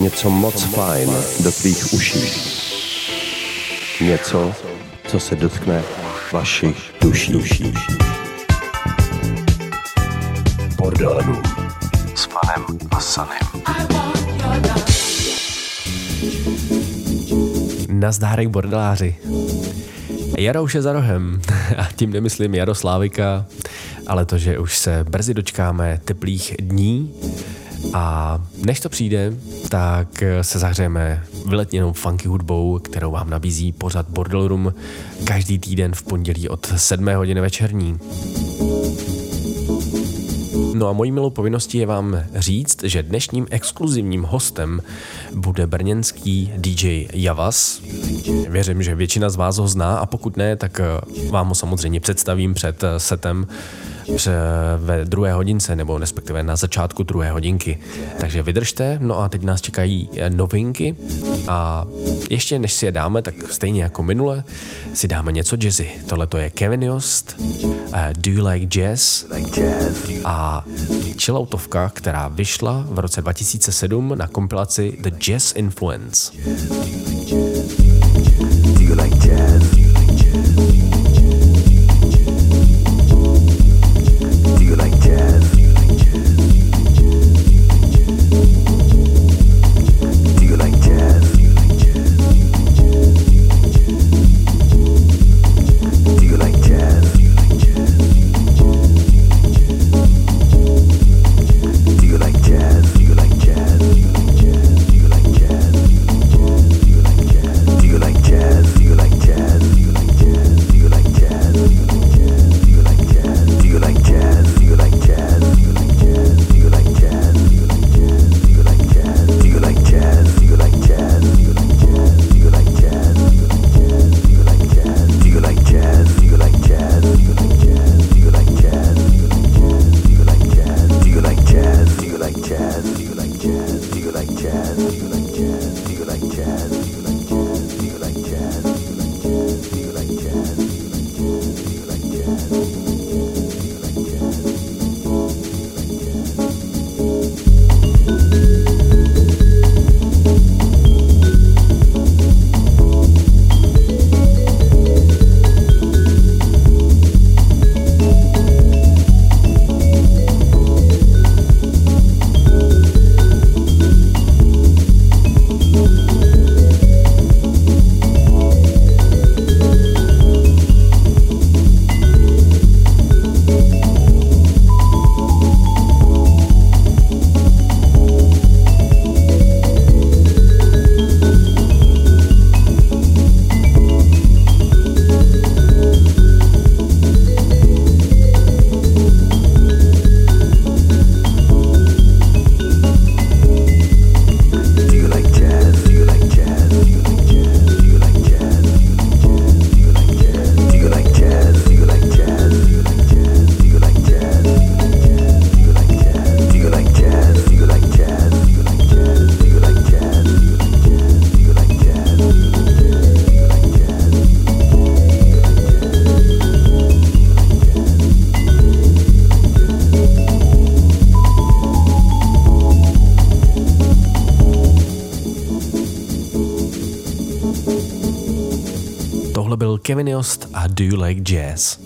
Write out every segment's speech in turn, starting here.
něco moc fajn do tvých uší. Něco, co se dotkne vašich duší. Bordelů. S panem a sanem. Nazdárek bordeláři. Jaro už je za rohem a tím nemyslím Jaroslávika, ale to, že už se brzy dočkáme teplých dní a než to přijde, tak se zahřejeme vyletněnou funky hudbou, kterou vám nabízí pořad Bordel Room každý týden v pondělí od 7 hodiny večerní. No a mojí milou povinností je vám říct, že dnešním exkluzivním hostem bude brněnský DJ Javas. Věřím, že většina z vás ho zná a pokud ne, tak vám ho samozřejmě představím před setem ve druhé hodince, nebo respektive na začátku druhé hodinky. Takže vydržte, no a teď nás čekají novinky a ještě než si je dáme, tak stejně jako minule, si dáme něco jazzy. Tohle to je Kevin Jost, uh, Do You Like Jazz a chilloutovka, která vyšla v roce 2007 na kompilaci The Jazz Influence. Do you like jazz? Kevin Jost a Do You Like Jazz.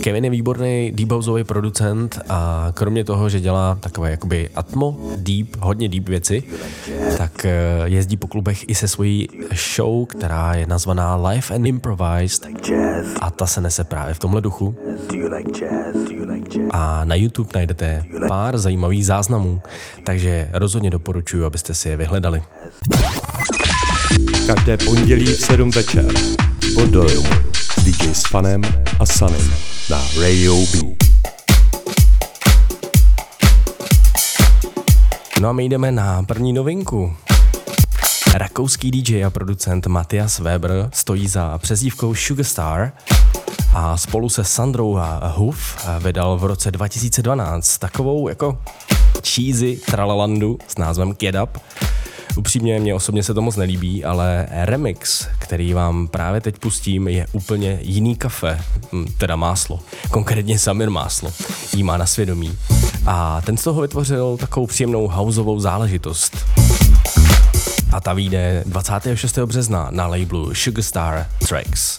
Kevin je výborný deep houseový producent a kromě toho, že dělá takové jakoby atmo, deep, hodně deep věci, tak eh, jezdí po klubech i se svojí show, která je nazvaná Live and Improvised a ta se nese právě v tomhle duchu. A na YouTube najdete pár zajímavých záznamů, takže rozhodně doporučuji, abyste si je vyhledali. Každé pondělí v 7 večer S DJ s Fanem a Sanem na Radio B. No a my jdeme na první novinku. Rakouský DJ a producent Matthias Weber stojí za přezdívkou Sugarstar a spolu se Sandrou a Hoof vydal v roce 2012 takovou jako cheesy tralalandu s názvem Get Up, Upřímně, mě osobně se to moc nelíbí, ale remix, který vám právě teď pustím, je úplně jiný kafe, hm, teda máslo, konkrétně Samir Máslo, jí má na svědomí. A ten z toho vytvořil takovou příjemnou houseovou záležitost. a ta vyjde 26. března na labelu Sugarstar Tracks.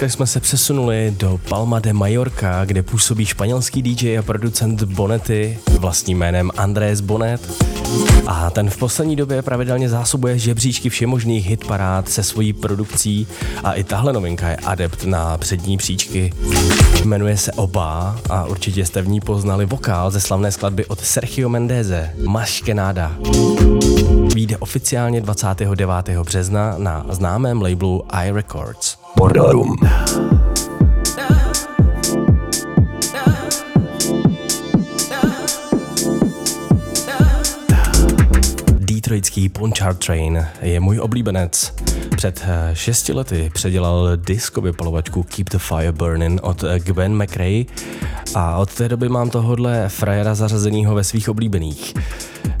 Rakouska jsme se přesunuli do Palma de Mallorca, kde působí španělský DJ a producent Bonety vlastním jménem Andrés Bonet. A ten v poslední době pravidelně zásobuje žebříčky všemožných hitparád se svojí produkcí a i tahle novinka je adept na přední příčky. Jmenuje se Oba a určitě jste v ní poznali vokál ze slavné skladby od Sergio Mendeze, Maškenáda. Výjde oficiálně 29. března na známém labelu iRecords. Bordelum. Detroitský Ponchard Train je můj oblíbenec. Před eh, šesti lety předělal disco vypalovačku Keep the Fire Burning od eh, Gwen McRae a od té doby mám tohodle frajera zařazenýho ve svých oblíbených.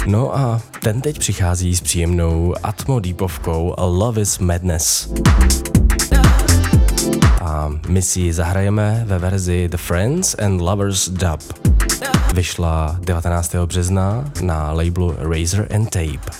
No a ten teď přichází s příjemnou atmo deepovkou Love is Madness. My si zahrajeme ve verzi The Friends and Lovers Dub. Vyšla 19. března na labelu Razor and Tape.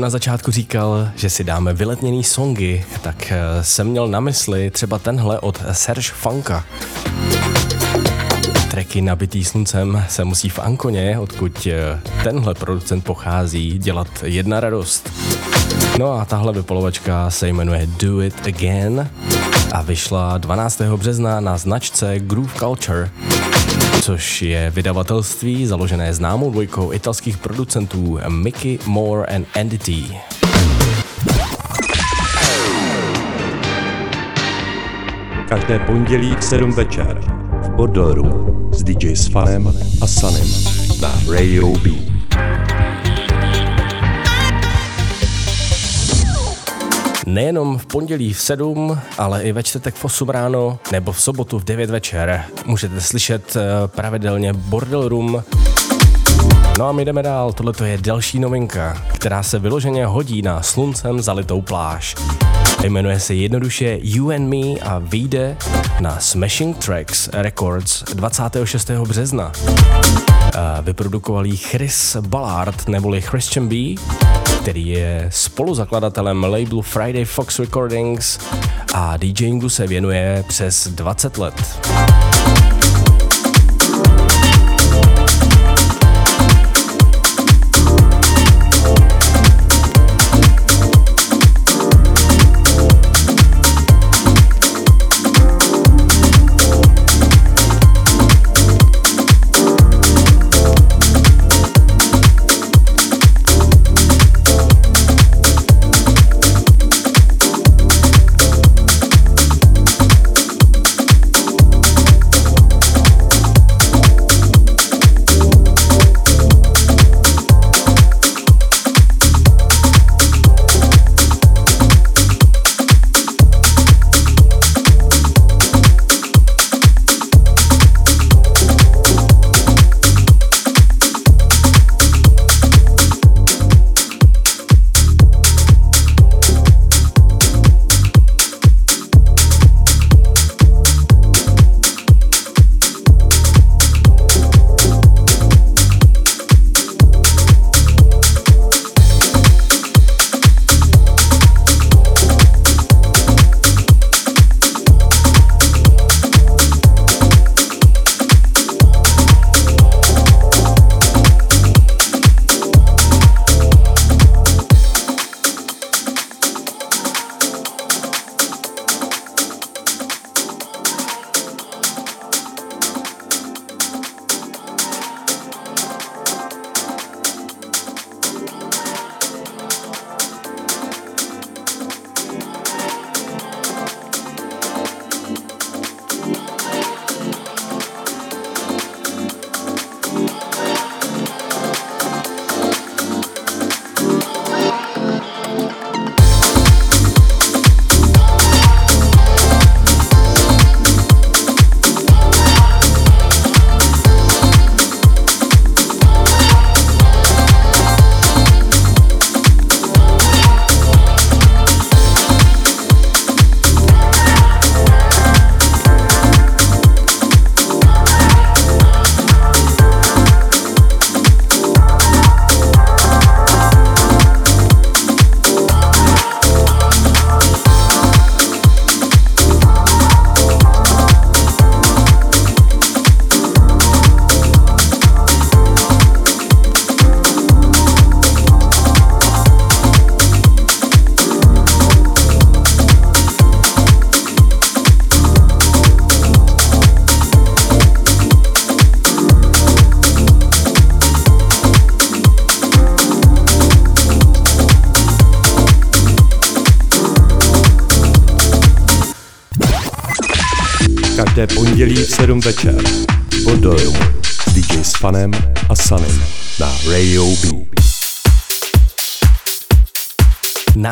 Jsem na začátku říkal, že si dáme vyletněný songy, tak eh, jsem měl na mysli třeba tenhle od Serge Funka. Treky nabitý sluncem se musí v Ankoně, odkud eh, tenhle producent pochází, dělat jedna radost. No a tahle vypolovačka se jmenuje Do It Again a vyšla 12. března na značce Groove Culture což je vydavatelství založené známou dvojkou italských producentů Mickey Moore and Entity. Každé pondělí v 7 večer v Bodoru s DJ Sfanem a Sanem na Radio B. Nejenom v pondělí v 7, ale i ve čtvrtek v 8 ráno nebo v sobotu v 9 večer můžete slyšet eh, pravidelně Bordel Room. No a my jdeme dál, tohle je další novinka, která se vyloženě hodí na sluncem zalitou pláž. Jmenuje se jednoduše You and Me a vyjde na Smashing Tracks Records 26. března. Vyprodukovali Chris Ballard neboli Christian B který je spoluzakladatelem labelu Friday Fox Recordings a DJingu se věnuje přes 20 let.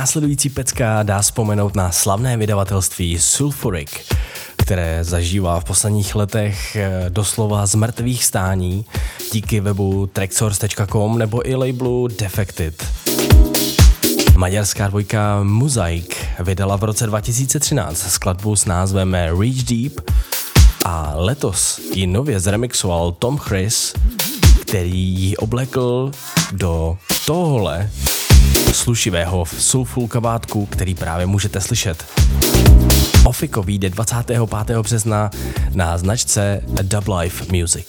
Následující pecka dá vzpomenout na slavné vydavatelství Sulfuric, které zažívá v posledních letech eh, doslova z mrtvých stání díky webu tracksource.com nebo i labelu Defected. Maďarská dvojka Mosaic vydala v roce 2013 skladbu s názvem Reach Deep a letos ji nově zremixoval Tom Chris, který ji oblekl do tohle slušivého soulful kabátku, který právě můžete slyšet. Ofiko vyjde 25. března na značce Dub Life Music.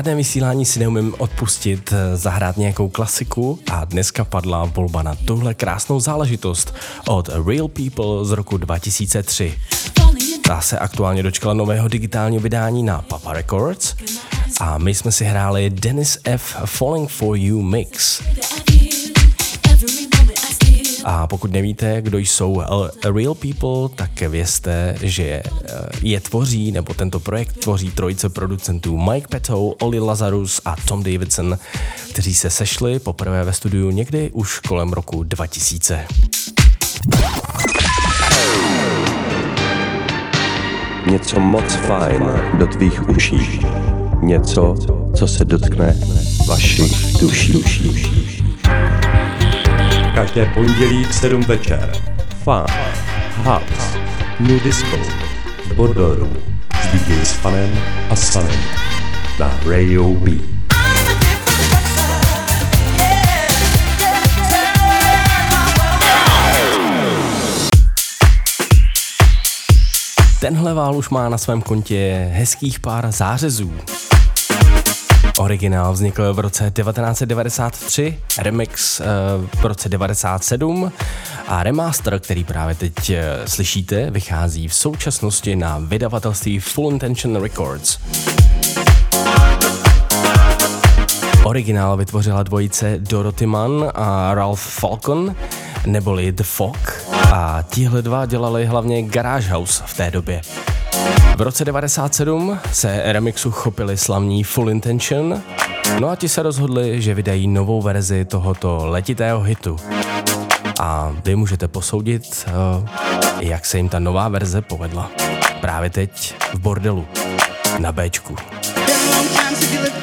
Žádné vysílání si neumím odpustit, eh, zahrát nějakou klasiku a dneska padla volba na tuhle krásnou záležitost od Real People z roku 2003. Ta se aktuálně dočkala nového digitálního vydání na Papa Records a my jsme si hráli Dennis F. Falling For You Mix. A pokud nevíte, kdo jsou Real People, tak vězte, že eh, je tvoří, nebo tento projekt tvoří trojice producentů Mike Petou, Oli Lazarus a Tom Davidson, kteří se sešli poprvé ve studiu někdy už kolem roku 2000. Něco moc fajn do tvých uší. Něco, co se dotkne vašich duší. Každé pondělí v 7 večer. Fun, House, New Disco, Bodoru s DJ s Fanem a Sanem na Radio B. Tenhle vál už má na svém kontě hezkých pár zářezů. Originál vznikl v roce 1993, remix uh, v roce 1997 a remaster, který právě teď uh, slyšíte, vychází v současnosti na vydavatelství Full Intention Records. Originál vytvořila dvojice Dorothy Mann a Ralph Falcon, neboli The Fog, a tihle dva dělali hlavně Garage House v té době. V roce 97 se remixu chopili slavní Full Intention, no a ti se rozhodli, že vydají novou verzi tohoto letitého hitu. A vy můžete posoudit, eh, jak se jim ta nová verze povedla. Právě teď v bordelu na Bčku. Time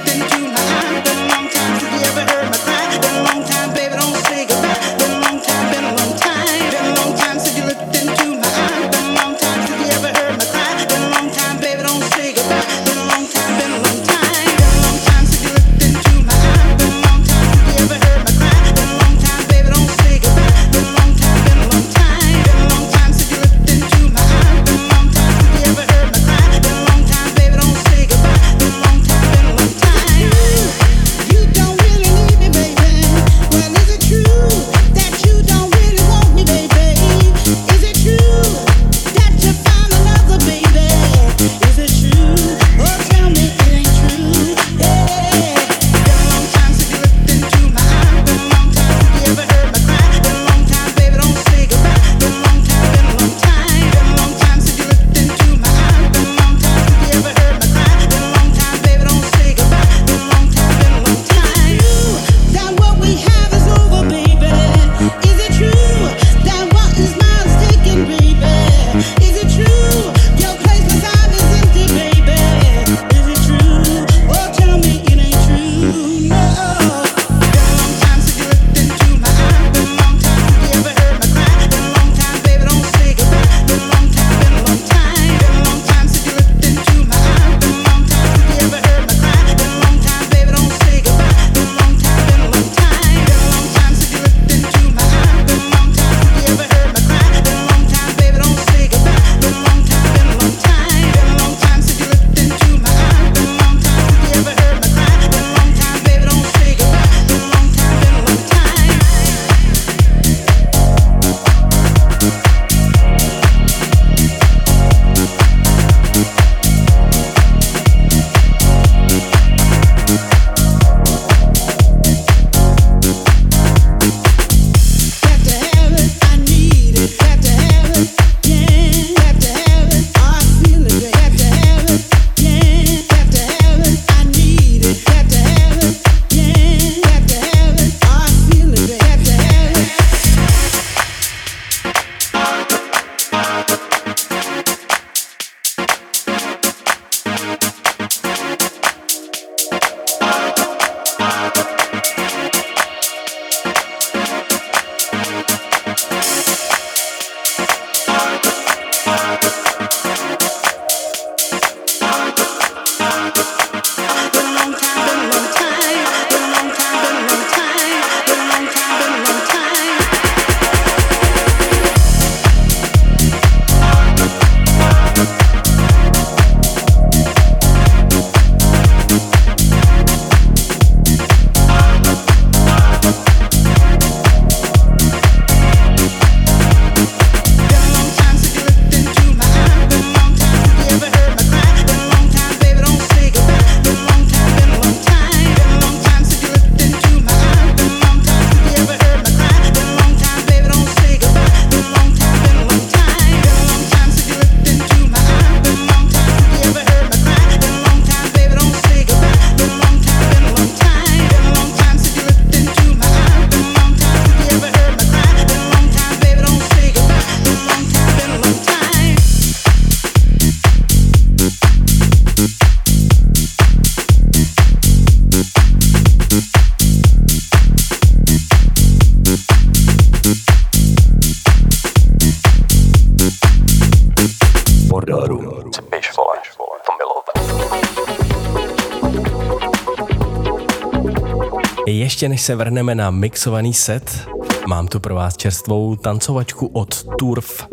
než se vrhneme na mixovaný set, mám tu pro vás čerstvou tancovačku od Turf.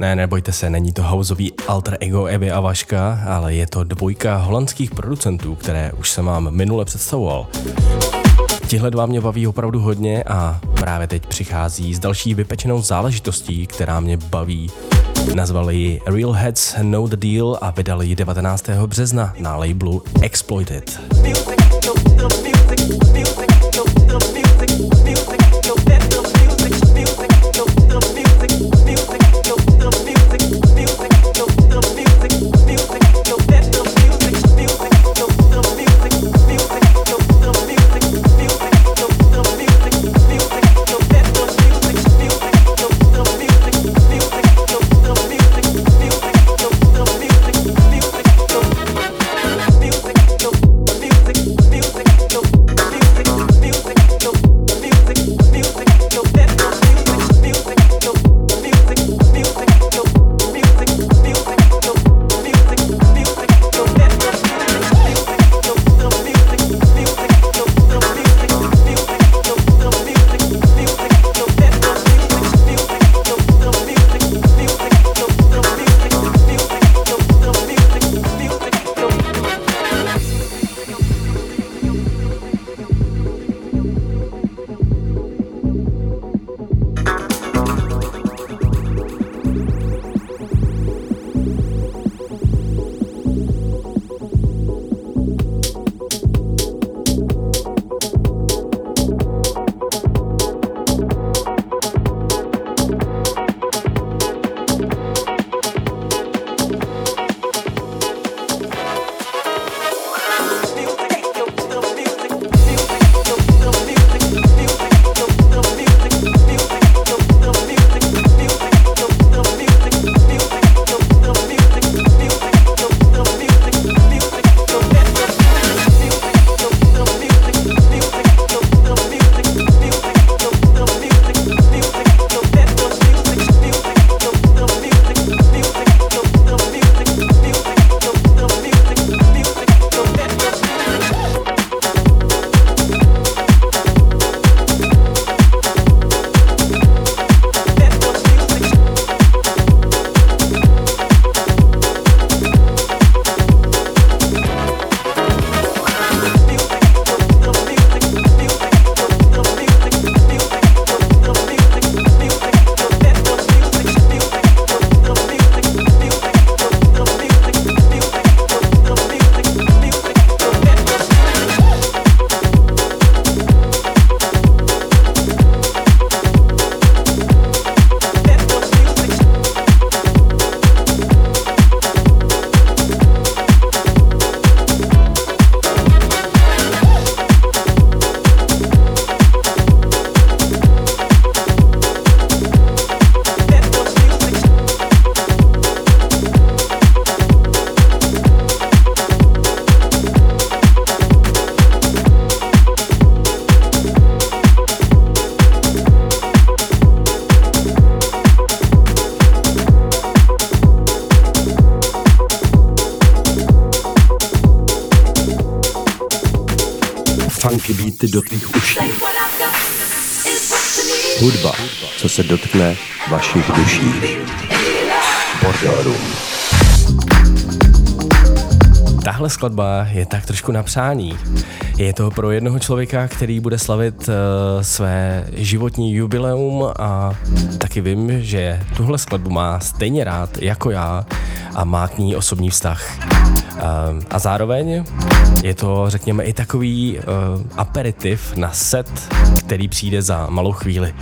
Ne, nebojte se, není to houseový alter ego Evy a Vaška, ale je to dvojka holandských producentů, které už jsem vám minule představoval. Tihle dva mě baví opravdu hodně a právě teď přichází s další vypečenou záležitostí, která mě baví. Nazvali ji Real Heads Know the Deal a vydali ji 19. března na labelu Exploited. se skladba je tak trošku na přání. Je to pro jednoho člověka, který bude slavit uh, své životní jubileum a taky vím, že tuhle skladbu má stejně rád jako já a má k ní osobní vztah. Uh, a zároveň je to, řekněme, i takový uh, aperitiv na set, který přijde za malou chvíli.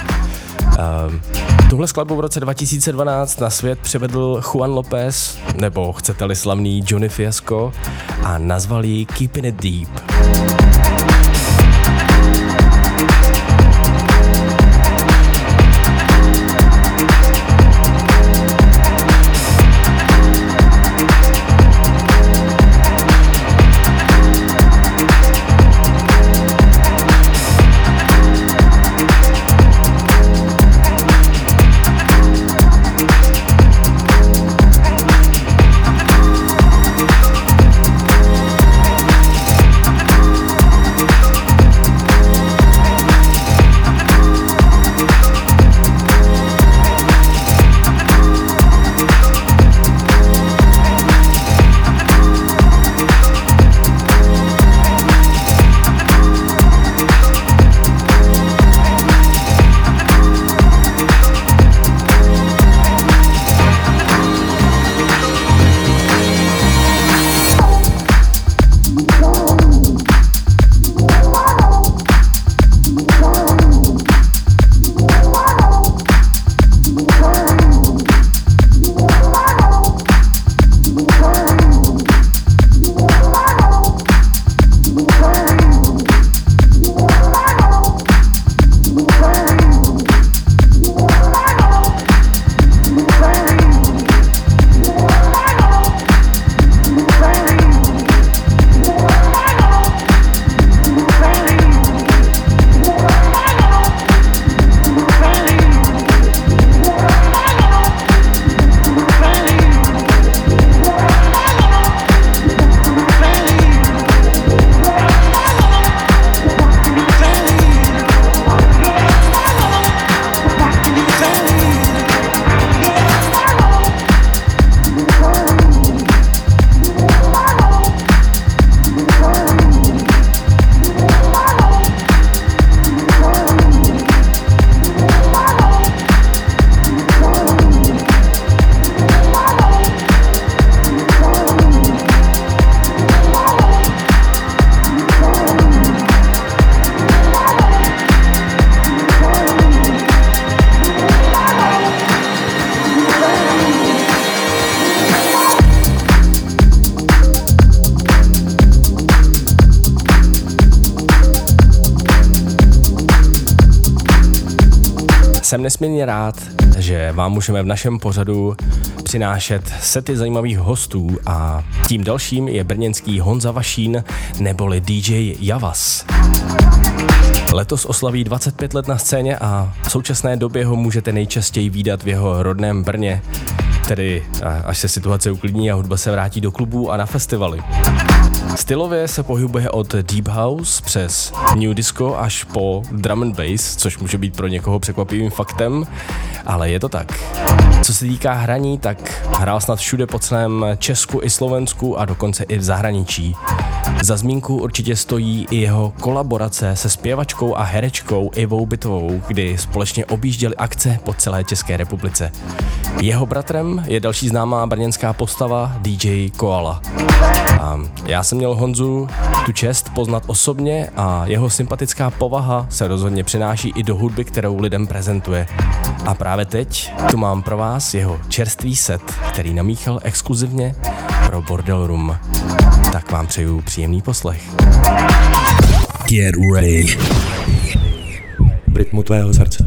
Uh, tuhle skladbu v roce 2012 na svět přivedl Juan Lopez, nebo chcete-li slavný Johnny Fiasco, a nazval ji Keeping It Deep. Nesmírně rád, že vám můžeme v našem pořadu přinášet sety zajímavých hostů a tím dalším je brněnský Honza Vašín neboli DJ Javas. Letos oslaví 25 let na scéně a v současné době ho můžete nejčastěji výdat v jeho rodném Brně, tedy až se situace uklidní a hudba se vrátí do klubů a na festivaly. Stylově se pohybuje od Deep House přes New Disco až po Drum and Bass, což může být pro někoho překvapivým faktem, ale je to tak. Co se týká hraní, tak hrál snad všude po celém Česku i Slovensku a dokonce i v zahraničí. Za zmínku určitě stojí i jeho kolaborace se zpěvačkou a herečkou Ivou Bitovou, kdy společně objížděli akce po celé České republice. Jeho bratrem je další známá brněnská postava DJ Koala. A já jsem měl Honzu tu čest poznat osobně a jeho sympatická povaha se rozhodně přináší i do hudby, kterou lidem prezentuje. A právě teď tu mám pro vás jeho čerstvý set, který namíchal exkluzivně pro Bordel Room. Tak vám přeju příjemný poslech. Get ready. V rytmu tvého srdce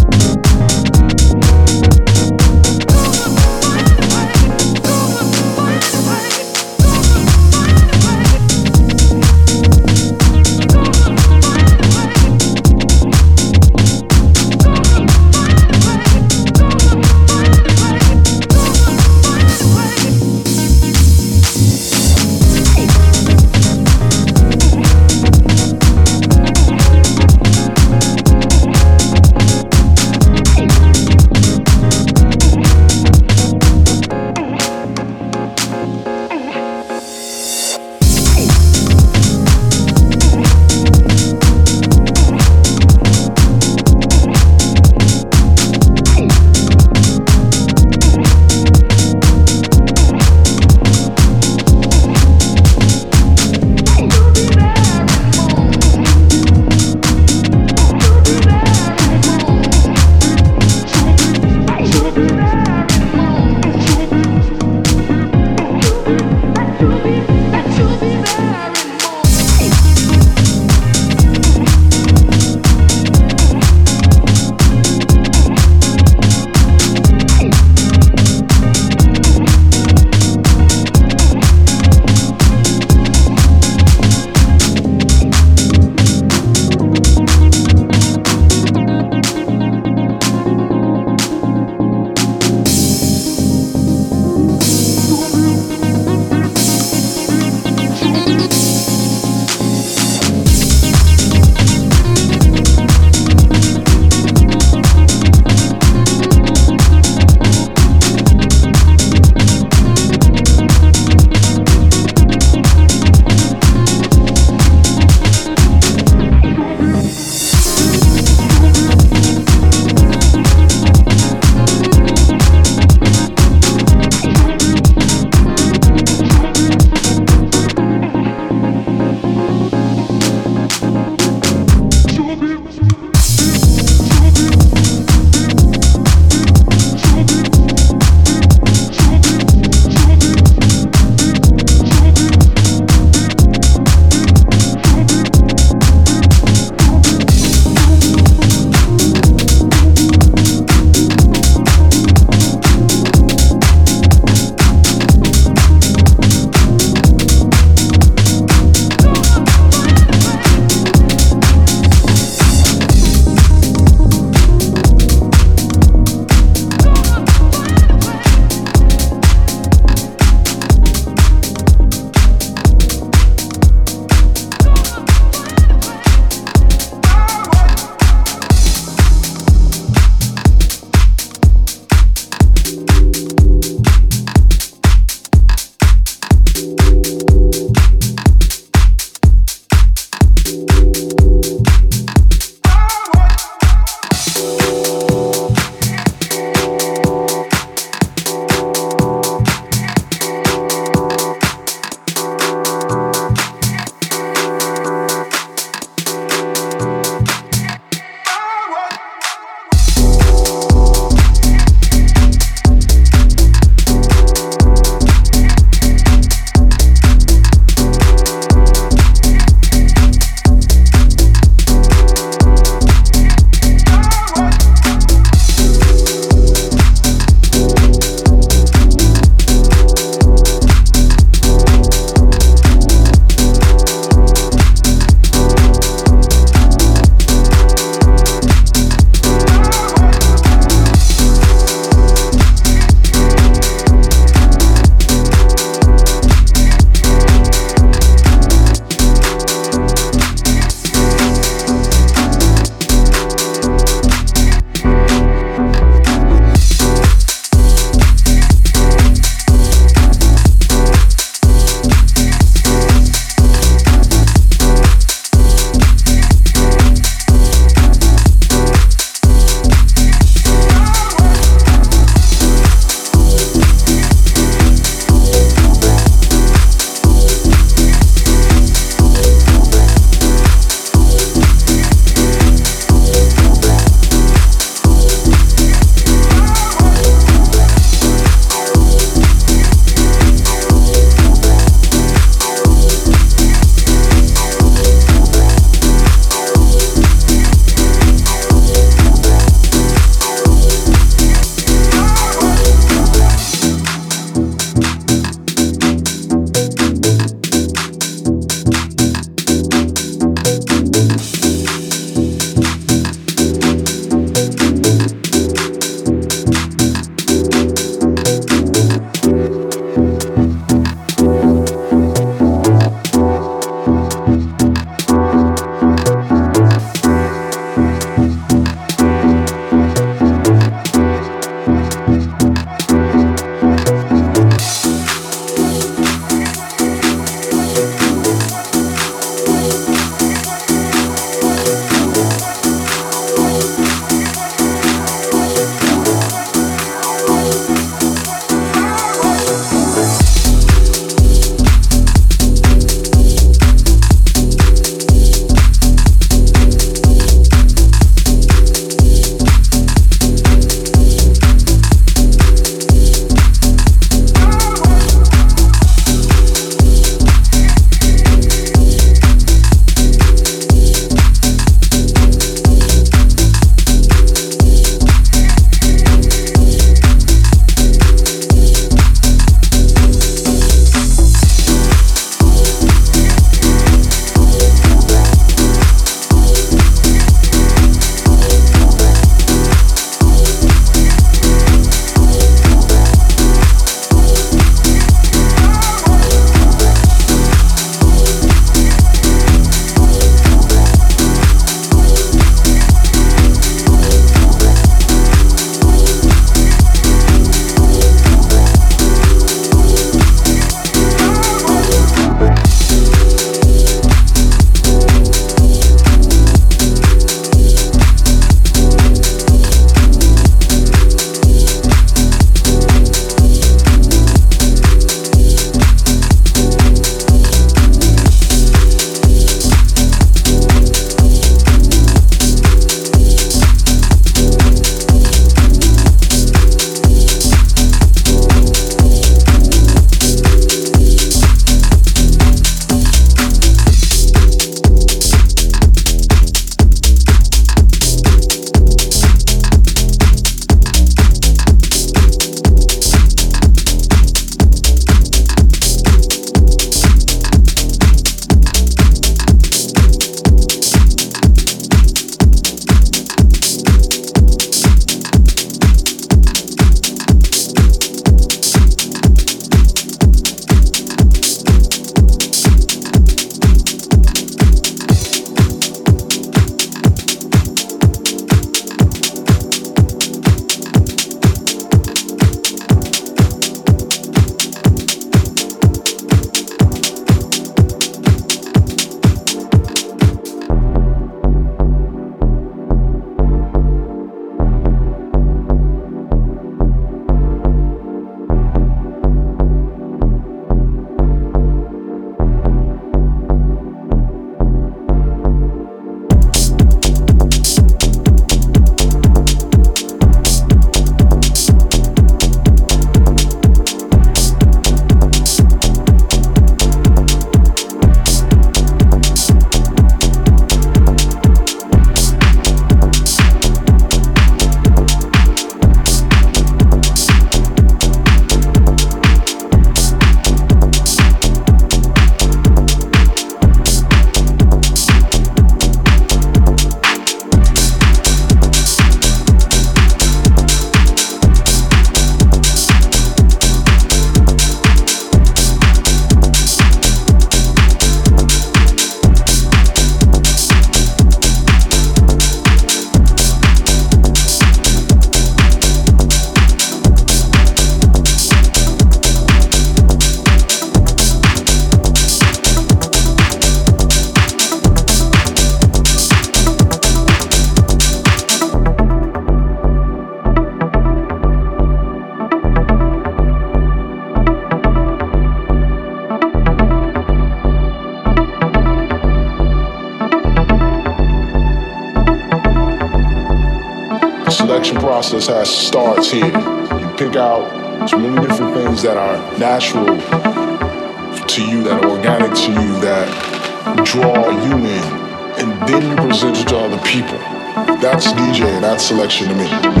selection to me.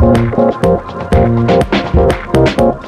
Thank you.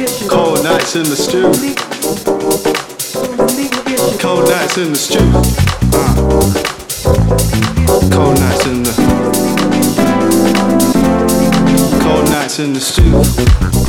Cold nights in the stew. Cold nights in the stew. Uh. Cold nights in the. Cold nights in the stew.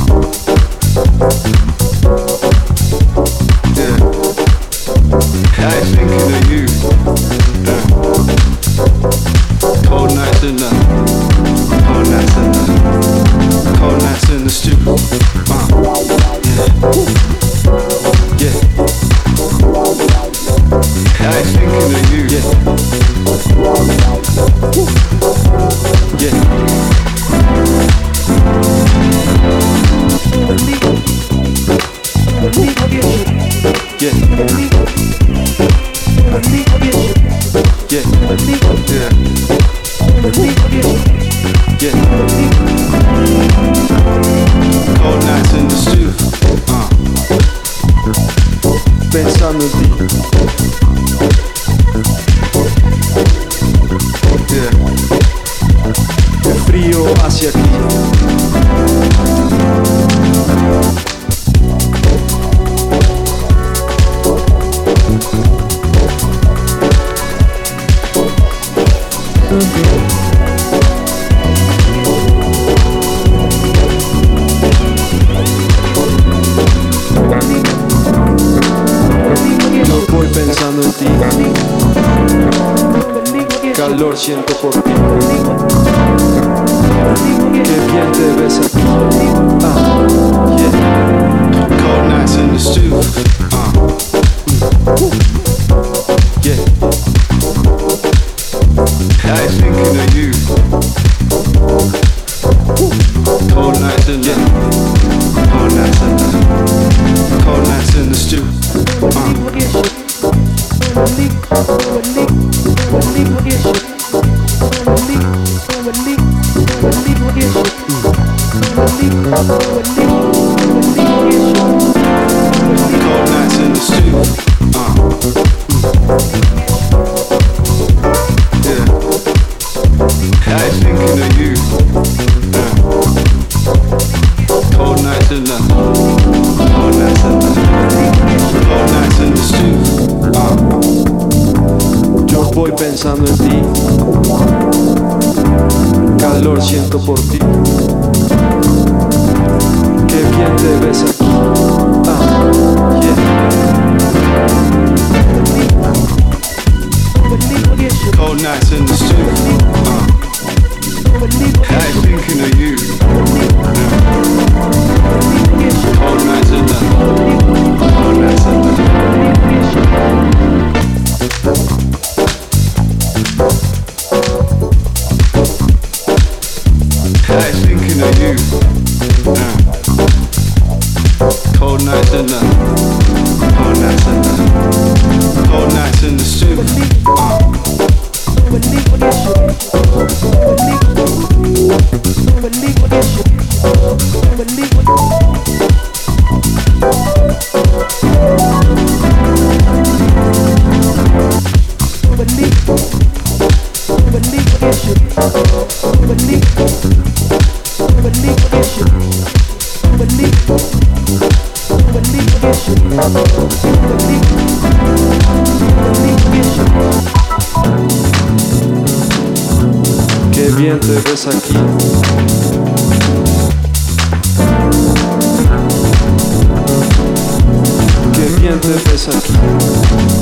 Qué bien te ves aquí. Qué bien te ves aquí.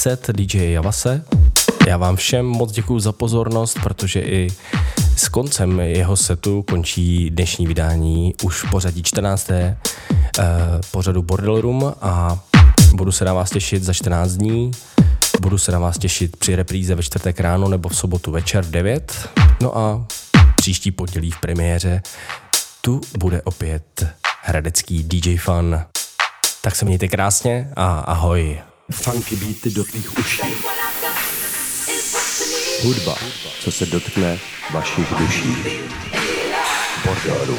Set DJ Javase. Já vám všem moc děkuji za pozornost, protože i s koncem jeho setu končí dnešní vydání už pořadí 14. Eh, pořadu Bordel Room a budu se na vás těšit za 14 dní. Budu se na vás těšit při repríze ve čtvrtek ráno nebo v sobotu večer v 9. No a příští pondělí v premiéře tu bude opět hradecký DJ Fan. Tak se mějte krásně a ahoj. Funky beaty do tvých uší. Hudba, co se dotkne vašich duší. Bordelů.